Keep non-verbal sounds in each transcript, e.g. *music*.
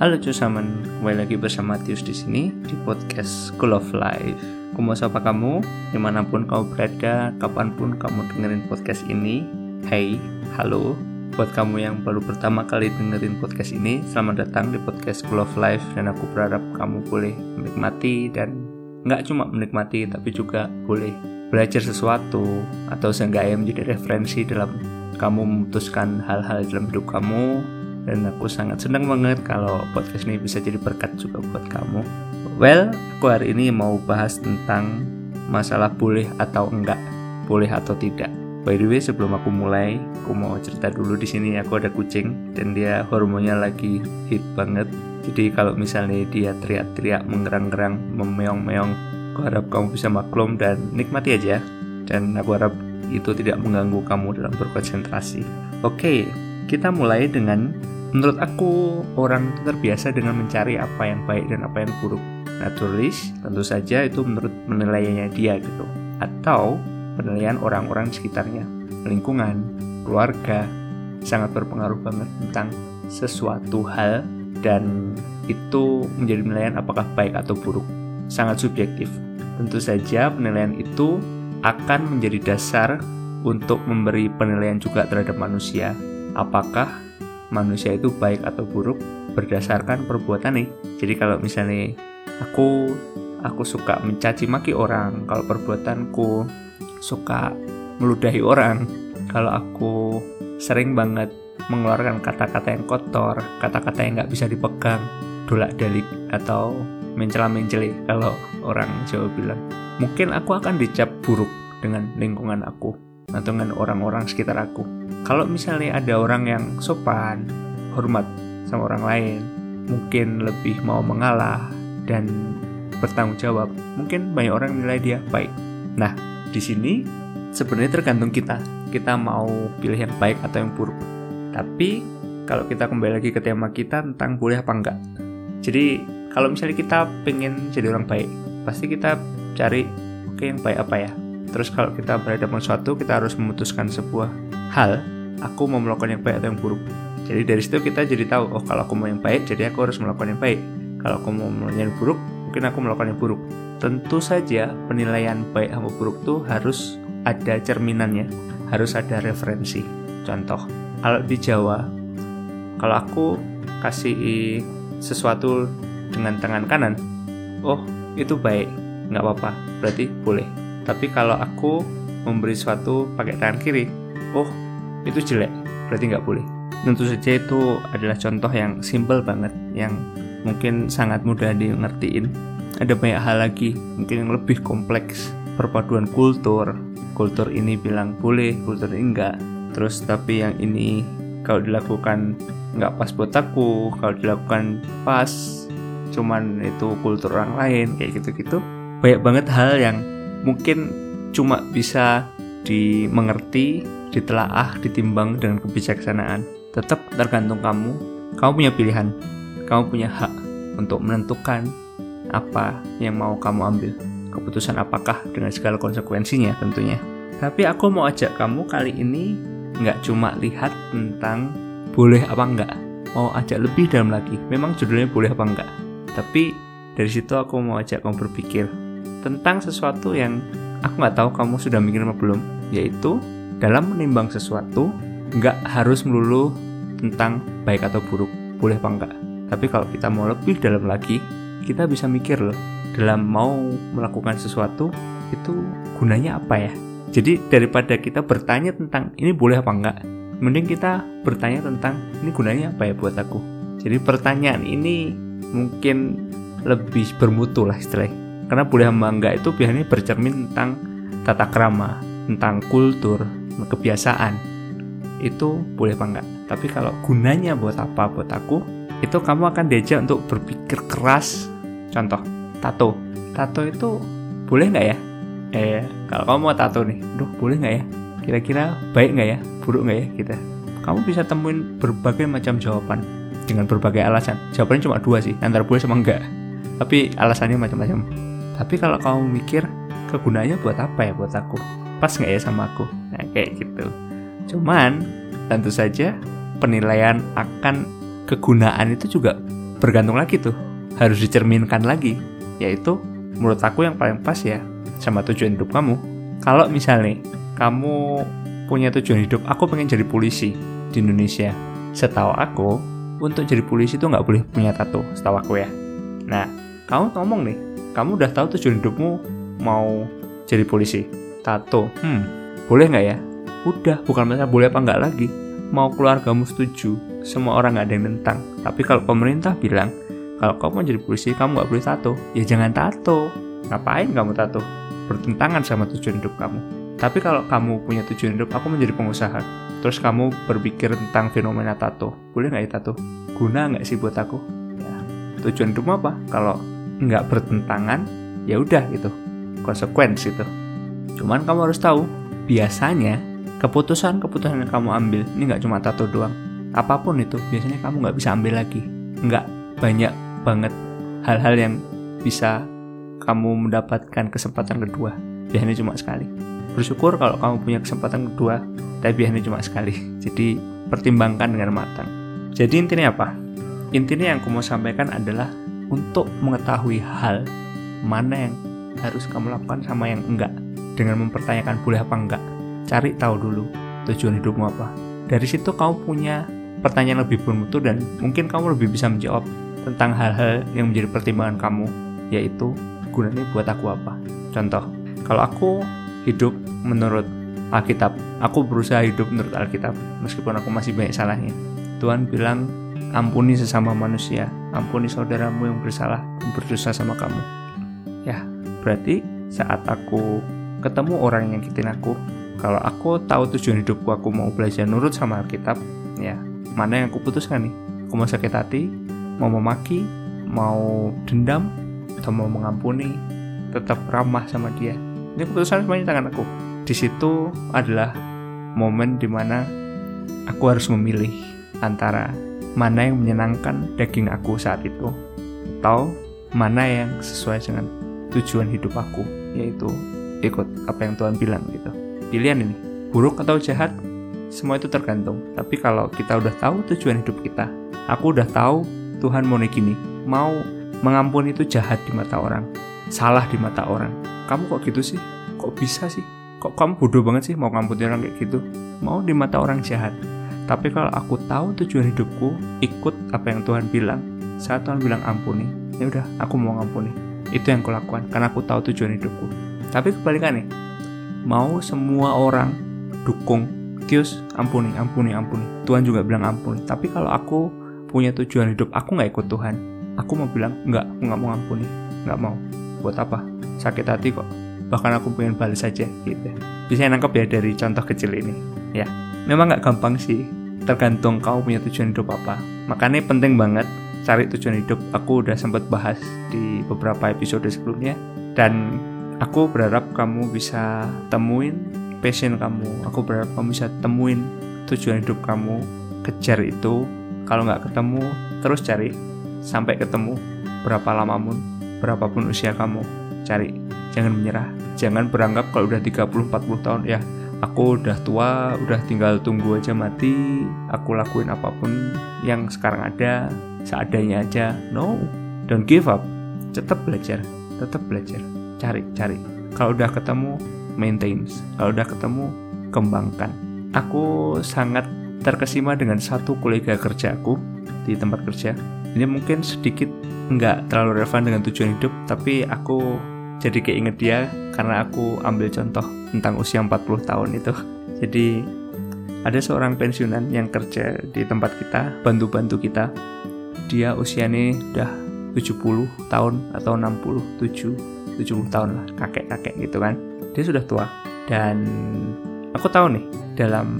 Halo cusaman, kembali lagi bersama Tius di sini di podcast School of Life. Aku mau sapa kamu di mana pun kamu berada, kapan pun kamu dengerin podcast ini. Hey, halo, buat kamu yang baru pertama kali dengerin podcast ini, selamat datang di podcast School of Life dan aku berharap kamu boleh menikmati dan nggak cuma menikmati tapi juga boleh belajar sesuatu atau seenggaknya menjadi referensi dalam kamu memutuskan hal-hal dalam hidup kamu dan aku sangat senang banget kalau podcast ini bisa jadi berkat juga buat kamu. Well, aku hari ini mau bahas tentang masalah boleh atau enggak, boleh atau tidak. By the way, sebelum aku mulai, aku mau cerita dulu di sini aku ada kucing dan dia hormonnya lagi hit banget. Jadi kalau misalnya dia teriak-teriak, mengerang-gerang, memeong-meong, aku harap kamu bisa maklum dan nikmati aja. Dan aku harap itu tidak mengganggu kamu dalam berkonsentrasi. Oke, kita mulai dengan menurut aku orang terbiasa dengan mencari apa yang baik dan apa yang buruk. Naturalis tentu saja itu menurut penilaiannya dia gitu. Atau penilaian orang-orang sekitarnya, lingkungan, keluarga sangat berpengaruh banget tentang sesuatu hal dan itu menjadi penilaian apakah baik atau buruk. Sangat subjektif. Tentu saja penilaian itu akan menjadi dasar untuk memberi penilaian juga terhadap manusia. Apakah manusia itu baik atau buruk berdasarkan perbuatan nih. Jadi kalau misalnya aku aku suka mencaci maki orang, kalau perbuatanku suka meludahi orang, kalau aku sering banget mengeluarkan kata-kata yang kotor, kata-kata yang nggak bisa dipegang, dolak dalik atau mencela menceli kalau orang Jawa bilang. Mungkin aku akan dicap buruk dengan lingkungan aku atau dengan orang-orang sekitar aku. Kalau misalnya ada orang yang sopan, hormat sama orang lain, mungkin lebih mau mengalah dan bertanggung jawab, mungkin banyak orang nilai dia baik. Nah, di sini sebenarnya tergantung kita. Kita mau pilih yang baik atau yang buruk. Tapi kalau kita kembali lagi ke tema kita tentang boleh apa enggak. Jadi kalau misalnya kita pengen jadi orang baik, pasti kita cari oke okay, yang baik apa ya Terus kalau kita berhadapan sesuatu, kita harus memutuskan sebuah hal, aku mau melakukan yang baik atau yang buruk. Jadi dari situ kita jadi tahu, oh kalau aku mau yang baik, jadi aku harus melakukan yang baik. Kalau aku mau melakukan yang buruk, mungkin aku melakukan yang buruk. Tentu saja penilaian baik atau buruk itu harus ada cerminannya, harus ada referensi. Contoh, kalau di Jawa, kalau aku kasih sesuatu dengan tangan kanan, oh itu baik, nggak apa-apa, berarti boleh tapi kalau aku memberi sesuatu pakai tangan kiri, oh itu jelek, berarti nggak boleh. Tentu saja itu adalah contoh yang simple banget, yang mungkin sangat mudah di ngertiin. Ada banyak hal lagi, mungkin yang lebih kompleks, perpaduan kultur. Kultur ini bilang boleh, kultur ini enggak. Terus tapi yang ini kalau dilakukan nggak pas buat aku, kalau dilakukan pas, cuman itu kultur orang lain kayak gitu-gitu. Banyak banget hal yang mungkin cuma bisa dimengerti, ditelaah, ditimbang dengan kebijaksanaan. Tetap tergantung kamu. Kamu punya pilihan. Kamu punya hak untuk menentukan apa yang mau kamu ambil. Keputusan apakah dengan segala konsekuensinya tentunya. Tapi aku mau ajak kamu kali ini nggak cuma lihat tentang boleh apa enggak. Mau ajak lebih dalam lagi. Memang judulnya boleh apa enggak. Tapi dari situ aku mau ajak kamu berpikir tentang sesuatu yang aku nggak tahu kamu sudah mikir apa belum, yaitu dalam menimbang sesuatu nggak harus melulu tentang baik atau buruk, boleh apa enggak. Tapi kalau kita mau lebih dalam lagi, kita bisa mikir loh, dalam mau melakukan sesuatu itu gunanya apa ya? Jadi daripada kita bertanya tentang ini boleh apa enggak, mending kita bertanya tentang ini gunanya apa ya buat aku. Jadi pertanyaan ini mungkin lebih bermutu lah istilahnya karena boleh sama enggak itu biasanya bercermin tentang tata krama, tentang kultur, kebiasaan. Itu boleh apa enggak. Tapi kalau gunanya buat apa buat aku, itu kamu akan diajak untuk berpikir keras. Contoh, tato. Tato itu boleh nggak ya? Eh, kalau kamu mau tato nih, duh boleh nggak ya? Kira-kira baik nggak ya? Buruk nggak ya kita? Kamu bisa temuin berbagai macam jawaban dengan berbagai alasan. Jawabannya cuma dua sih, antara boleh sama enggak. Tapi alasannya macam-macam. Tapi kalau kamu mikir kegunaannya buat apa ya buat aku? Pas nggak ya sama aku? Nah kayak gitu. Cuman tentu saja penilaian akan kegunaan itu juga bergantung lagi tuh harus dicerminkan lagi yaitu menurut aku yang paling pas ya sama tujuan hidup kamu kalau misalnya kamu punya tujuan hidup aku pengen jadi polisi di Indonesia setahu aku untuk jadi polisi itu nggak boleh punya tato setahu aku ya nah kamu ngomong nih kamu udah tahu tujuan hidupmu mau jadi polisi? Tato. Hmm. Boleh nggak ya? Udah bukan masalah boleh apa nggak lagi. Mau keluargamu setuju semua orang nggak ada yang nentang. Tapi kalau pemerintah bilang kalau kamu mau jadi polisi kamu nggak boleh tato. Ya jangan tato. Ngapain kamu tato? Bertentangan sama tujuan hidup kamu. Tapi kalau kamu punya tujuan hidup aku menjadi pengusaha. Terus kamu berpikir tentang fenomena tato. Boleh nggak ya tato? Guna nggak sih buat aku? Ya, tujuan hidupmu apa? Kalau nggak bertentangan ya udah gitu. Konsekuensi itu. Cuman kamu harus tahu biasanya keputusan-keputusan yang kamu ambil ini nggak cuma tato doang. Apa pun itu biasanya kamu nggak bisa ambil lagi. Nggak banyak banget hal-hal yang bisa kamu mendapatkan kesempatan kedua. Biasanya cuma sekali. Bersyukur kalau kamu punya kesempatan kedua tapi biasanya cuma sekali. *laughs* Jadi pertimbangkan dengan matang. Jadi intinya apa? Intinya yang aku mau sampaikan adalah untuk mengetahui hal mana yang harus kamu lakukan sama yang enggak. Dengan mempertanyakan boleh apa enggak. Cari tahu dulu tujuan hidupmu apa. Dari situ kamu punya pertanyaan lebih bermutu dan mungkin kamu lebih bisa menjawab tentang hal-hal yang menjadi pertimbangan kamu yaitu gunanya buat aku apa. Contoh kalau aku hidup menurut Alkitab aku berusaha hidup menurut Alkitab meskipun aku masih banyak salahnya. Tuhan bilang ampuni sesama manusia ampuni saudaramu yang bersalah berdosa sama kamu. Ya berarti saat aku ketemu orang yang nyakitin aku kalau aku tahu tujuan hidupku aku mau belajar nurut sama Alkitab ya mana yang aku putuskan nih? Aku mau sakit hati mau memaki mau dendam atau mau mengampuni tetap ramah sama dia. Ini keputusan semuanya tangan aku. Di situ adalah momen di mana aku harus memilih antara mana yang menyenangkan daging aku saat itu atau mana yang sesuai dengan tujuan hidup aku yaitu ikut apa yang Tuhan bilang gitu. Pilihan ini buruk atau jahat semua itu tergantung. Tapi kalau kita udah tahu tujuan hidup kita aku udah tahu Tuhan mau gini mau mengampuni itu jahat di mata orang salah di mata orang. Kamu kok gitu sih? Kok bisa sih? Kok kamu bodoh banget sih mau ngampuni orang kayak gitu? Mau di mata orang jahat tapi kalau aku tahu tujuan hidupku ikut apa yang Tuhan bilang saat Tuhan bilang ampuni ya udah aku mau ngampuni. Itu yang aku lakukan karena aku tahu tujuan hidupku. Tapi kebalikannya mau semua orang dukung Tius ampuni ampuni ampuni. Tuhan juga bilang ampuni. Tapi kalau aku punya tujuan hidup aku nggak ikut Tuhan aku mau bilang nggak aku nggak mau ampuni nggak mau. Buat apa? Sakit hati kok. Bahkan aku pengen balas saja gitu. Bisa nangkep ya dari contoh kecil ini ya. Memang nggak gampang sih tergantung kau punya tujuan hidup apa. Makanya penting banget cari tujuan hidup. Aku udah sempat bahas di beberapa episode sebelumnya. Dan aku berharap kamu bisa temuin passion kamu. Aku berharap kamu bisa temuin tujuan hidup kamu. Kejar itu. Kalau nggak ketemu terus cari. Sampai ketemu berapa lama pun berapapun usia kamu cari. Jangan menyerah. Jangan beranggap kalau udah 30-40 tahun ya aku udah tua udah tinggal tunggu aja mati. Aku lakuin apa pun yang sekarang ada seadanya aja. No don't give up. Tetap belajar tetap belajar. Cari cari. Kalau udah ketemu maintain. Kalau udah ketemu kembangkan. Aku sangat terkesima dengan satu kolega kerjaku di tempat kerja. Ini mungkin sedikit nggak terlalu relevan dengan tujuan hidup, tapi aku jadi keinget dia karena aku ambil contoh tentang usia 40 tahun itu. Jadi ada seorang pensiunan yang kerja di tempat kita, bantu-bantu kita. Dia usianya udah 70 tahun atau 67, 70 tahun lah, kakek-kakek gitu kan. Dia sudah tua dan aku tahu nih dalam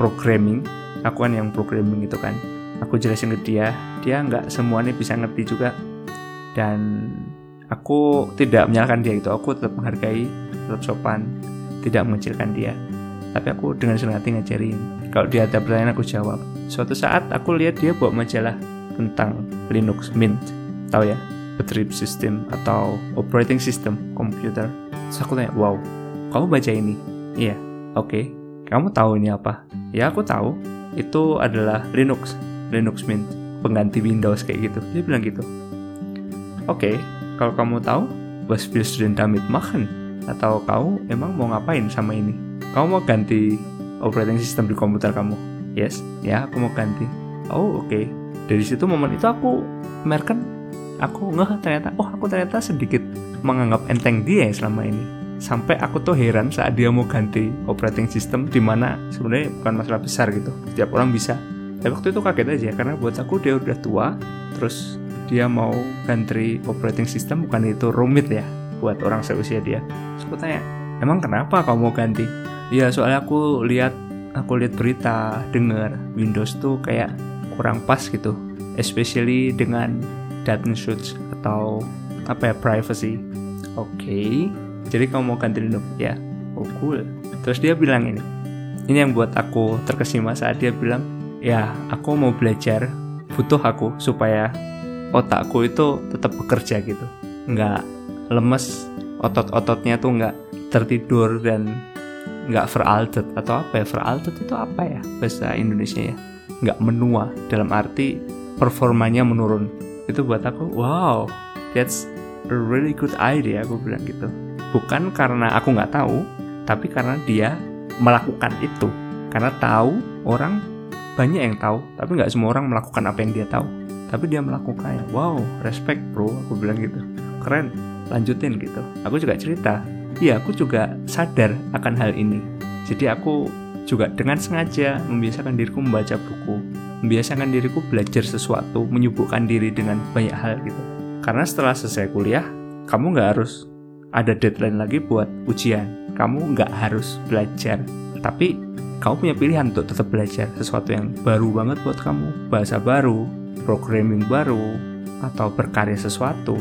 programming aku kan yang programming itu kan aku jelasin ke dia dia nggak semuanya bisa ngerti juga dan aku tidak menyalahkan dia itu aku tetap menghargai tetap sopan tidak mengecilkan dia. Tapi aku dengan senang hati ngajarin. Kalau dia ada pertanyaan aku jawab. Suatu saat aku lihat dia bawa majalah tentang Linux Mint. Tahu ya? Betrieb System atau operating system komputer terus aku tanya wow kamu baca ini? Iya. Oke. Okay. kamu tahu ini apa? Ya aku tahu. Itu adalah Linux Linux Mint. Pengganti Windows kayak gitu. Dia bilang gitu. Oke okay, kalau kamu tahu was willst du denn damit machen atau kau emang mau ngapain sama ini? Kamu mau ganti operating system di komputer kamu? Yes? Ya aku mau ganti. Oh oke. Okay. dari situ momen itu aku merken. Aku ngeh ternyata oh aku ternyata sedikit menganggap enteng dia selama ini. Sampai aku tuh heran saat dia mau ganti operating system di mana sebenarnya bukan masalah besar gitu. Setiap orang bisa. Tapi waktu itu kaget aja karena buat aku dia udah tua terus dia mau ganti operating system bukan itu rumit ya buat orang seusia dia terus tanya emang kenapa kamu mau ganti? Ya soalnya aku lihat aku lihat berita dengar Windows tuh kayak kurang pas gitu especially dengan data shoots atau apa ya privacy. Oke okay. jadi kamu mau ganti Linux? Ya. Oh cool. Terus dia bilang ini ini yang buat aku terkesima saat dia bilang ya aku mau belajar butuh aku supaya otakku itu tetap bekerja gitu. Nggak lemes otot-ototnya tuh nggak tertidur dan nggak veraltet atau apa ya? Veraltet itu apa ya bahasa Indonesia ya? Nggak menua dalam arti performanya menurun. Itu buat aku wow that's a really good idea aku bilang gitu. Bukan karena aku nggak tahu tapi karena dia melakukan itu. Karena tahu orang banyak yang tahu tapi nggak semua orang melakukan apa yang dia tahu. Tapi dia melakukannya. Wow respect bro aku bilang gitu. Keren lanjutin gitu. Aku juga cerita. Iya aku juga sadar akan hal ini. Jadi aku juga dengan sengaja membiasakan diriku membaca buku membiasakan diriku belajar sesuatu menyibukkan diri dengan banyak hal gitu. Karena setelah selesai kuliah kamu nggak harus ada deadline lagi buat ujian. Kamu nggak harus belajar. Tapi kamu punya pilihan untuk tetap belajar sesuatu yang baru banget buat kamu. Bahasa baru programming baru atau berkarya sesuatu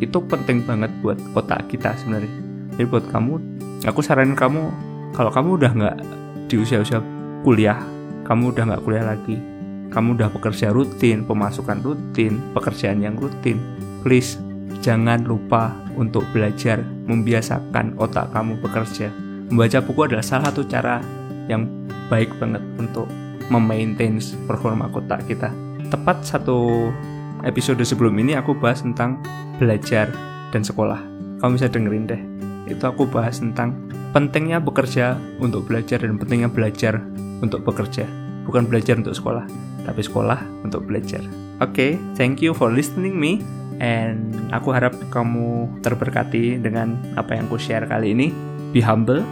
itu penting banget buat otak kita sebenarnya. Jadi buat kamu aku saranin kamu kalau kamu udah nggak di usia-usia kuliah kamu udah nggak kuliah lagi kamu udah bekerja rutin pemasukan rutin pekerjaan yang rutin please jangan lupa untuk belajar membiasakan otak kamu bekerja. Membaca buku adalah salah satu cara yang baik banget untuk memaintain performa otak kita. Tepat satu episode sebelum ini aku bahas tentang belajar dan sekolah kamu bisa dengerin deh itu aku bahas tentang pentingnya bekerja untuk belajar dan pentingnya belajar untuk bekerja. Bukan belajar untuk sekolah, tapi sekolah untuk belajar. Oke, okay, thank you for listening me. And aku harap kamu terberkati dengan apa yang aku share kali ini. Be humble,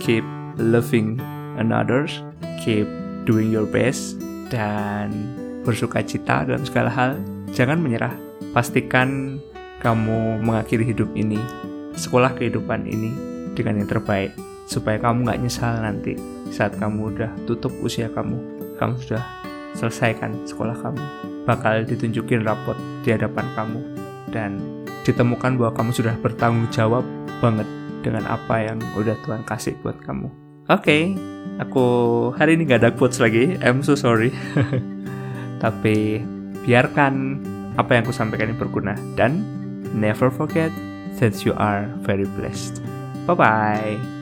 keep loving another's, keep doing your best, dan bersuka cita dalam segala hal. Jangan menyerah. Pastikan kamu mengakhiri hidup ini, sekolah kehidupan ini dengan yang terbaik supaya kamu nggak nyesal nanti saat kamu udah tutup usia kamu kamu sudah selesaikan sekolah kamu. Bakal ditunjukin rapot di hadapan kamu dan ditemukan bahwa kamu sudah bertanggung jawab banget dengan apa yang udah Tuhan kasih buat kamu. Oke okay, aku hari ini gak ada quotes lagi. I'm so sorry. *laughs* Tapi biarkan apa yang aku sampaikan ini berguna dan never forget that you are very blessed Bye bye.